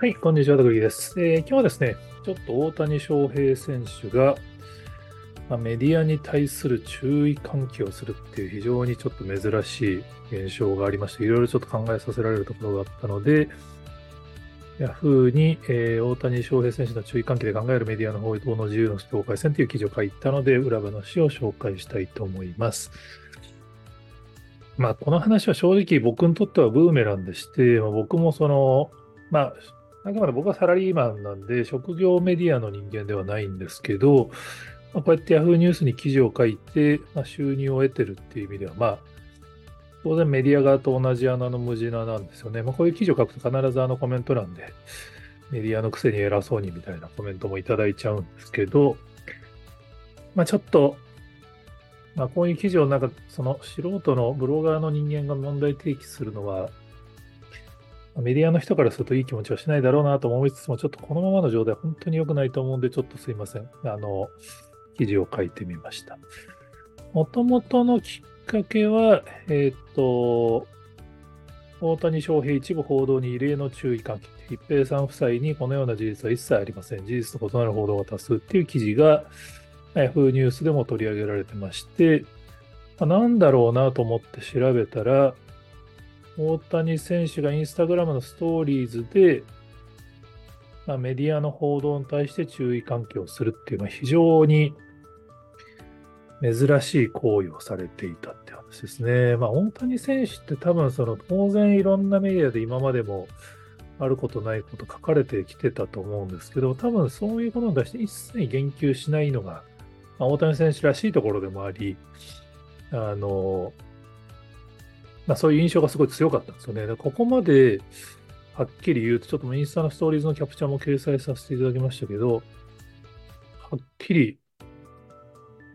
はい、こんにちは、高木です、えー、今日はですね、ちょっと大谷翔平選手が、まあ、メディアに対する注意喚起をするっていう非常にちょっと珍しい現象がありまして、いろいろちょっと考えさせられるところがあったので、ヤフーに、えー、大谷翔平選手の注意喚起で考えるメディアの報道の自由の境界線という記事を書いたので、裏話を紹介したいと思います。まあ、この話は正直僕にとってはブーメランでして、ま、僕もその、まあ、あくまで僕はサラリーマンなんで、職業メディアの人間ではないんですけど、まあ、こうやって Yahoo ニュースに記事を書いて、まあ、収入を得てるっていう意味では、まあ、当然メディア側と同じ穴の無地ななんですよね。まあ、こういう記事を書くと必ずあのコメント欄で、メディアのくせに偉そうにみたいなコメントもいただいちゃうんですけど、まあ、ちょっと、まあ、こういう記事をなんか、その素人のブロガーの人間が問題提起するのは、メディアの人からするといい気持ちはしないだろうなと思いつつも、ちょっとこのままの状態本当に良くないと思うんで、ちょっとすいません。あの、記事を書いてみました。もともとのきっかけは、えっ、と、大谷翔平一部報道に異例の注意喚起。一平さん夫妻にこのような事実は一切ありません。事実と異なる報道が多数っていう記事が、Yahoo ニュースでも取り上げられてまして、ま、なんだろうなと思って調べたら、大谷選手がインスタグラムのストーリーズで、まあ、メディアの報道に対して注意喚起をするっていうのは非常に珍しい行為をされていたって話ですね。まあ、大谷選手って多分その当然いろんなメディアで今までもあることないこと書かれてきてたと思うんですけど、多分そういうことに対して一切言及しないのが、まあ、大谷選手らしいところでもあり、あの、まあ、そういう印象がすごい強かったんですよね。ここまではっきり言うと、ちょっとインスタのストーリーズのキャプチャーも掲載させていただきましたけど、はっきり、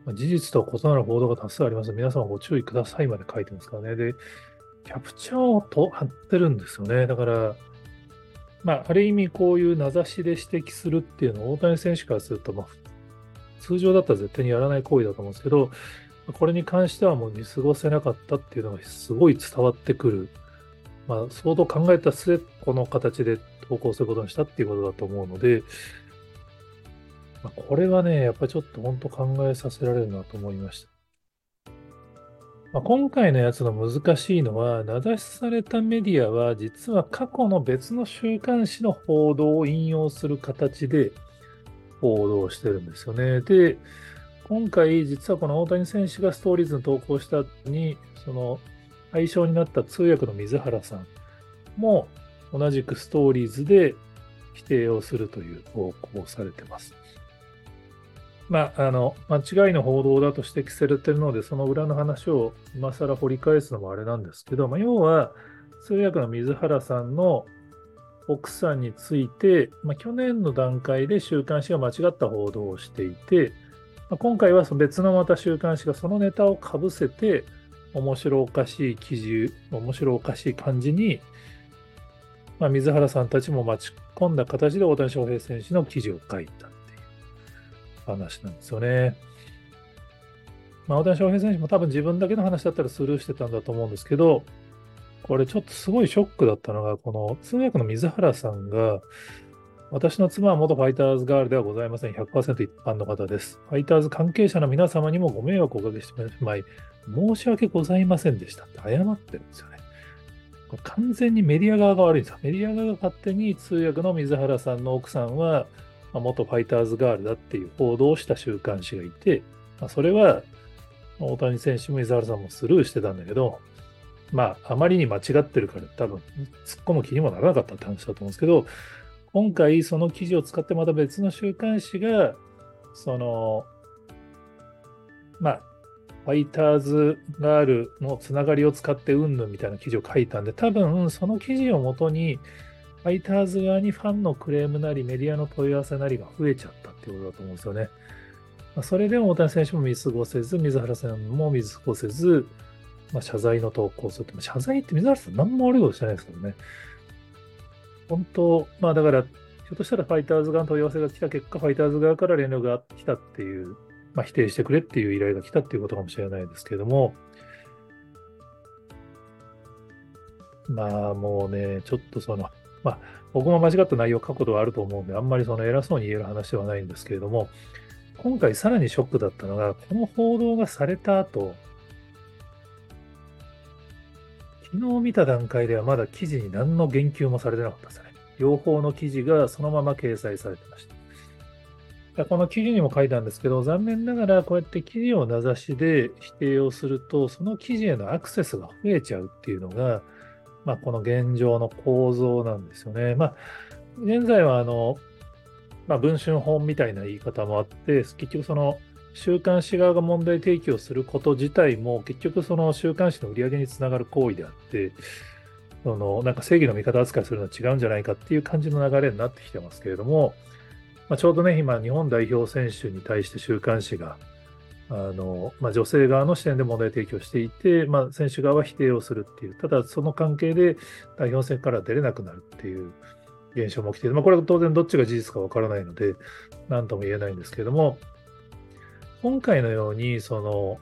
まあ、事実とは異なる報道が多数あります。皆様ご注意くださいまで書いてますからね。で、キャプチャーをと貼ってるんですよね。だから、まあ、ある意味こういう名指しで指摘するっていうのは大谷選手からすると、まあ、通常だったら絶対にやらない行為だと思うんですけど、これに関してはもう見過ごせなかったっていうのがすごい伝わってくる。まあ、相当考えた末、この形で投稿することにしたっていうことだと思うので、まあ、これはね、やっぱりちょっと本当考えさせられるなと思いました。まあ、今回のやつの難しいのは、名指しされたメディアは、実は過去の別の週刊誌の報道を引用する形で報道してるんですよね。で、今回、実はこの大谷選手がストーリーズに投稿した後に、その対象になった通訳の水原さんも同じくストーリーズで否定をするという投稿をされてます。まあ、あの、間違いの報道だと指摘されてるので、その裏の話を今更掘り返すのもあれなんですけど、まあ、要は、通訳の水原さんの奥さんについて、まあ、去年の段階で週刊誌が間違った報道をしていて、まあ、今回は別のまた週刊誌がそのネタをかぶせて、面白おかしい記事、面白おかしい感じに、まあ、水原さんたちも待ち込んだ形で大谷翔平選手の記事を書いたっていう話なんですよね。まあ、大谷翔平選手も多分自分だけの話だったらスルーしてたんだと思うんですけど、これちょっとすごいショックだったのが、この通訳の水原さんが、私の妻は元ファイターズガールではございません。100%一般の方です。ファイターズ関係者の皆様にもご迷惑をおかけしてしまい、申し訳ございませんでしたって謝ってるんですよね。完全にメディア側が悪いんですよ。メディア側が勝手に通訳の水原さんの奥さんは、元ファイターズガールだっていう報道をした週刊誌がいて、それは大谷選手も水原さんもスルーしてたんだけど、まあ、あまりに間違ってるから多分突っ込む気にもならなかったって話だと思うんですけど、今回その記事を使ってまた別の週刊誌が、その、まあ、ファイターズガールのつながりを使ってうんぬみたいな記事を書いたんで、多分その記事をもとに、ファイターズ側にファンのクレームなりメディアの問い合わせなりが増えちゃったっていうことだと思うんですよね。ま、それでも大谷選手も見過ごせず、水原さんも見過ごせず、まあ、謝罪の投稿すると。謝罪って水原さん何も悪いことしてないですけどね。本当、まあだから、ひょっとしたらファイターズ側の問い合わせが来た結果、ファイターズ側から連絡が来たっていう、まあ否定してくれっていう依頼が来たっていうことかもしれないですけれども、まあもうね、ちょっとその、まあ、僕も間違った内容を書くことはあると思うんで、あんまりその偉そうに言える話ではないんですけれども、今回さらにショックだったのが、この報道がされた後、昨日見た段階ではまだ記事に何の言及もされてなかったですね。両方の記事がそのまま掲載されてました。この記事にも書いたんですけど、残念ながらこうやって記事を名指しで否定をすると、その記事へのアクセスが増えちゃうっていうのが、まあ、この現状の構造なんですよね。まあ、現在はあの、まあ、文春本みたいな言い方もあって、結局その週刊誌側が問題提起をすること自体も結局その週刊誌の売り上げにつながる行為であって、そのなんか正義の味方扱いするのは違うんじゃないかっていう感じの流れになってきてますけれども、まあ、ちょうどね、今、日本代表選手に対して週刊誌があのまあ、女性側の視点で問題提起をしていて、まあ、選手側は否定をするっていう、ただその関係で代表戦から出れなくなるっていう現象も起きている、まあ、これは当然どっちが事実かわからないので、なんとも言えないんですけれども、今回のように、その、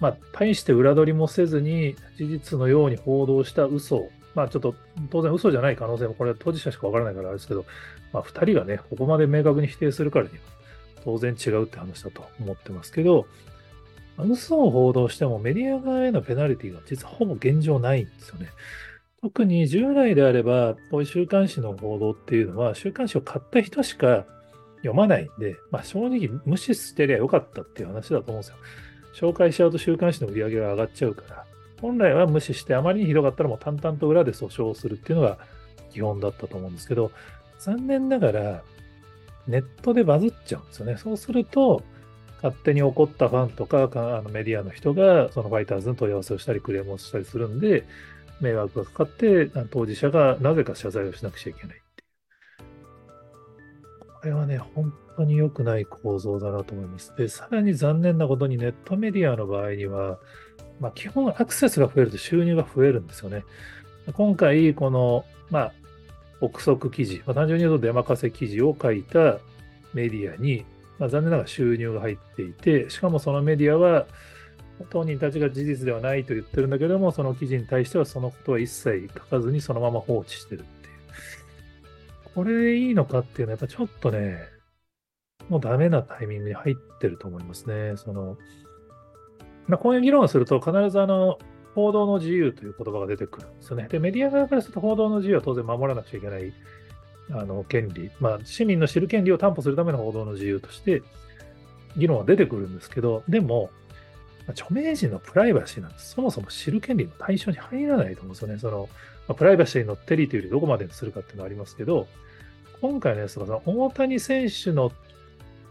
まあ、大して裏取りもせずに、事実のように報道した嘘まあちょっと当然嘘じゃない可能性も、これは当事者しかわからないからあれですけど、まあ2人がね、ここまで明確に否定するからには、当然違うって話だと思ってますけど、嘘を報道してもメディア側へのペナルティが実はほぼ現状ないんですよね。特に従来であれば、こういう週刊誌の報道っていうのは、週刊誌を買った人しか読まないんで、まあ、正直無視してりゃよかったっていう話だと思うんですよ。紹介しちゃうと週刊誌の売り上げが上がっちゃうから、本来は無視してあまりにひどかったらもう淡々と裏で訴訟するっていうのが基本だったと思うんですけど、残念ながら、ネットでバズっちゃうんですよね。そうすると、勝手に怒ったファンとかあのメディアの人がそのファイターズに問い合わせをしたりクレームをしたりするんで、迷惑がかかって、当事者がなぜか謝罪をしなくちゃいけない。れはね、本当に良くない構造だなと思います。で、さらに残念なことにネットメディアの場合には、まあ、基本アクセスが増えると収入が増えるんですよね。今回、この、まあ、憶測記事、まあ、単純に言うと出任せ記事を書いたメディアに、まあ、残念ながら収入が入っていて、しかもそのメディアは、当人たちが事実ではないと言ってるんだけども、その記事に対してはそのことは一切書かずにそのまま放置してる。これでいいのかっていうのは、やっぱちょっとね、もうダメなタイミングに入ってると思いますね。その、まあ、こういう議論をすると、必ずあの、報道の自由という言葉が出てくるんですよね。で、メディア側からすると報道の自由は当然守らなくちゃいけないあの権利、まあ、市民の知る権利を担保するための報道の自由として議論は出てくるんですけど、でも、著名人のプライバシーなんてそもそも知る権利の対象に入らないと思うんですよね。そのまあ、プライバシーの定理というよりどこまでにするかっていうのがありますけど、今回のやつとかその大谷選手の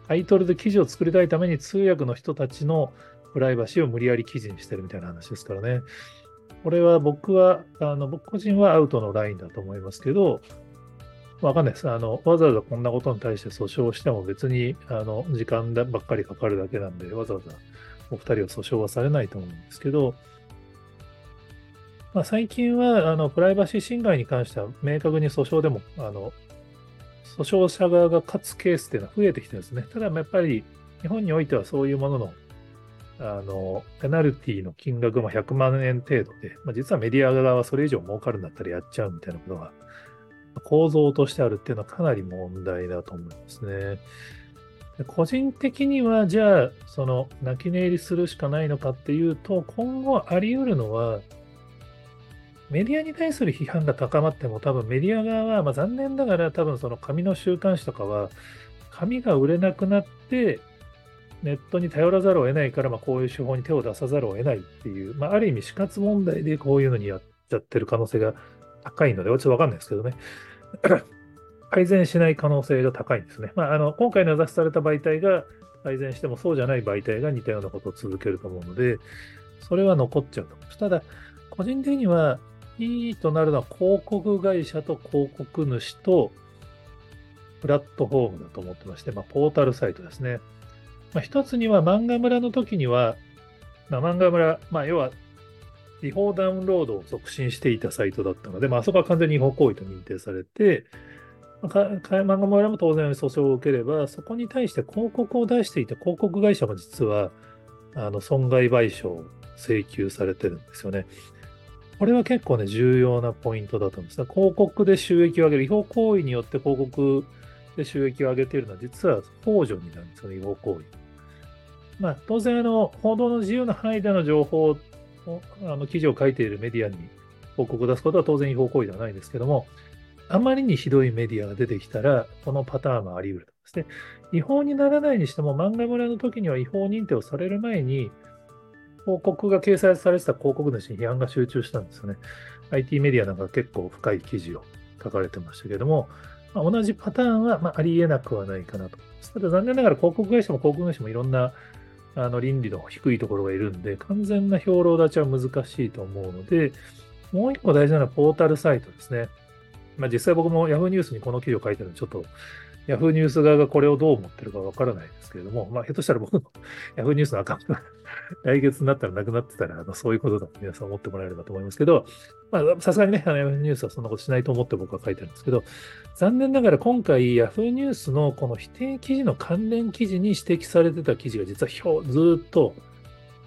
タイトルで記事を作りたいために通訳の人たちのプライバシーを無理やり記事にしてるみたいな話ですからね。これは僕は、あの僕個人はアウトのラインだと思いますけど、わかんないです。あの、わざわざこんなことに対して訴訟しても別に、あの、時間ばっかりかかるだけなんで、わざわざお二人は訴訟はされないと思うんですけど、まあ、最近は、あの、プライバシー侵害に関しては、明確に訴訟でも、あの、訴訟者側が勝つケースっていうのは増えてきてるんですね。ただ、やっぱり、日本においてはそういうものの、あの、ペナルティの金額も100万円程度で、まあ、実はメディア側はそれ以上儲かるんだったらやっちゃうみたいなことが構造としてあるっていうのはかなり問題だと思いますね。個人的には、じゃあ、その、泣き寝入りするしかないのかっていうと、今後あり得るのは、メディアに対する批判が高まっても、多分メディア側は、まあ、残念ながら、多分その紙の週刊誌とかは、紙が売れなくなって、ネットに頼らざるを得ないから、まあ、こういう手法に手を出さざるを得ないっていう、まあ、ある意味死活問題でこういうのにやっちゃってる可能性が高いので、ちょっとわかんないですけどね。改善しない可能性が高いんですね。まあ、あの今回名指しされた媒体が改善してもそうじゃない媒体が似たようなことを続けると思うので、それは残っちゃうと思います。ただ、個人的にはとなるのは広告会社と広告主とプラットフォームだと思ってまして、まあ、ポータルサイトですね。まあ、一つには漫画村の時には、まあ、漫画村、まあ、要は違法ダウンロードを促進していたサイトだったので、まあそこは完全に違法行為と認定されて、漫画村も当然訴訟を受ければ、そこに対して広告を出していた広告会社も実は、あの損害賠償を請求されてるんですよね。これは結構ね、重要なポイントだと思うんですね。広告で収益を上げる、違法行為によって広告で収益を上げているのは、実は法助になるんですよね、違法行為。まあ、当然、あの、報道の自由な範囲での情報を、あの、記事を書いているメディアに広告を出すことは当然違法行為ではないですけども、あまりにひどいメディアが出てきたら、このパターンはあり得るんですね。違法にならないにしても、漫画村の時には違法認定をされる前に、広告が掲載されてた広告主に批判が集中したんですよね。IT メディアなんか結構深い記事を書かれてましたけども、まあ、同じパターンはまありえなくはないかなと。ただ残念ながら広告会社も広告主もいろんなあの倫理の低いところがいるんで、完全な兵糧立ちは難しいと思うので、もう一個大事なのはポータルサイトですね。まあ、実際僕も Yahoo ニュースにこの記事を書いてるので、ちょっと Yahoo ニュース側がこれをどう思ってるかわからないですけれども、まあ、ひょっとしたら僕の Yahoo ニュースのアカウントが 来月になったらなくなってたら、あのそういうことだと皆さん思ってもらえればと思いますけど、まあ、さすがにね、あの Yahoo ニュースはそんなことしないと思って僕は書いてるんですけど、残念ながら今回 Yahoo ニュースのこの否定記事の関連記事に指摘されてた記事が実はずっと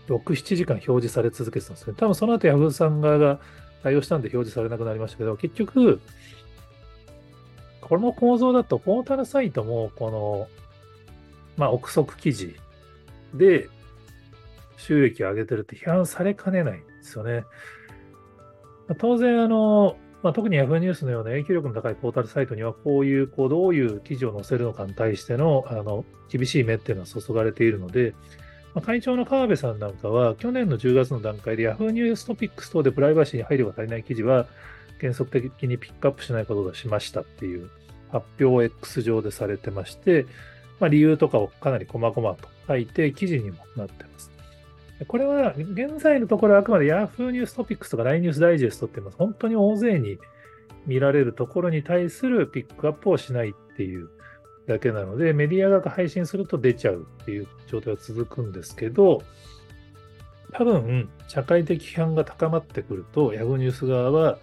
6、7時間表示され続けてたんですね。多分その後 Yahoo さん側が対応したんで表示されなくなりましたけど、結局、この構造だと、ポータルサイトも、この、まあ、憶測記事で収益を上げてるって批判されかねないんですよね。当然、あの、まあ、特に Yahoo ニュースのような影響力の高いポータルサイトには、こういう、こう、どういう記事を載せるのかに対しての、あの、厳しい目っていうのは注がれているので、まあ、会長の川辺さんなんかは、去年の10月の段階で Yahoo ニューストピックス等でプライバシーに配慮が足りない記事は、原則的にピックアップしないことをしましたっていう発表を X 上でされてまして、まあ、理由とかをかなり細々と書いて記事にもなってます。これは現在のところあくまで Yahoo ニューストピックスとか LINE ニュースダイジェストってます本当に大勢に見られるところに対するピックアップをしないっていうだけなので、メディアが配信すると出ちゃうっていう状態が続くんですけど、多分、社会的批判が高まってくると、Yahoo ニュース側は、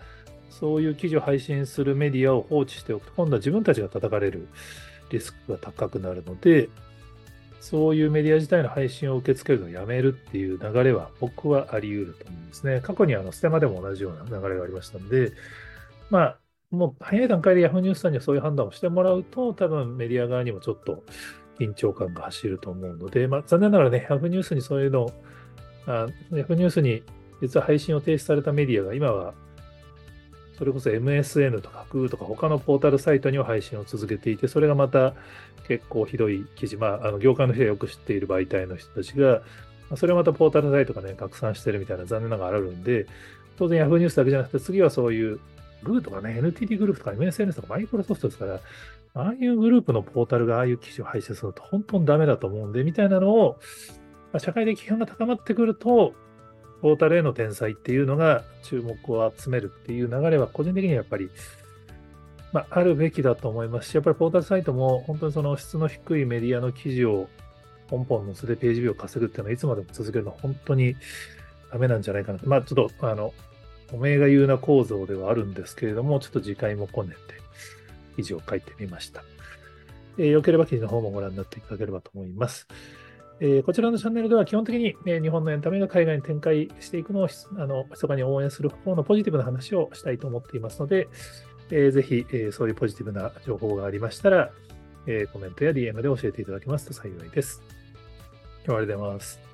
そういう記事を配信するメディアを放置しておくと、今度は自分たちが叩かれるリスクが高くなるので、そういうメディア自体の配信を受け付けるのをやめるっていう流れは僕はあり得ると思うんですね。過去にあのステマでも同じような流れがありましたので、まあ、もう早い段階で Yahoo! ニュースさんにはそういう判断をしてもらうと、多分メディア側にもちょっと緊張感が走ると思うので、まあ、残念ながらね、Yahoo! ニュースにそういうのを、Yahoo! ニュースに実は配信を停止されたメディアが今はそれこそ MSN とか goo とか他のポータルサイトには配信を続けていて、それがまた結構ひどい記事、まあ、あの業界の人がよく知っている媒体の人たちが、それをまたポータルサイトがね、拡散してるみたいな残念ながらあるんで、当然 Yahoo ニュースだけじゃなくて、次はそういう GU とかね、NTT グループとか MSN とかマイクロソフトですから、ああいうグループのポータルがああいう記事を配信すると本当にダメだと思うんで、みたいなのを、まあ、社会的批判が高まってくると、ポータルへの天才っていうのが注目を集めるっていう流れは個人的にはやっぱり、まあ、あるべきだと思いますし、やっぱりポータルサイトも本当にその質の低いメディアの記事をポンポン載せてページビューを稼ぐっていうのはいつまでも続けるのは本当にダメなんじゃないかなと。まあちょっと、あの、おめえが言うな構造ではあるんですけれども、ちょっと次回もこねて記事を書いてみました。えー、よければ記事の方もご覧になっていただければと思います。えー、こちらのチャンネルでは基本的に、え、日本のエンタメが海外に展開していくのをあの密かに応援する方のポジティブな話をしたいと思っていますので、えー、ぜひ、えー、そういうポジティブな情報がありましたら、えー、コメントや DM で教えていただけますと幸いです。今日はありがとうございます。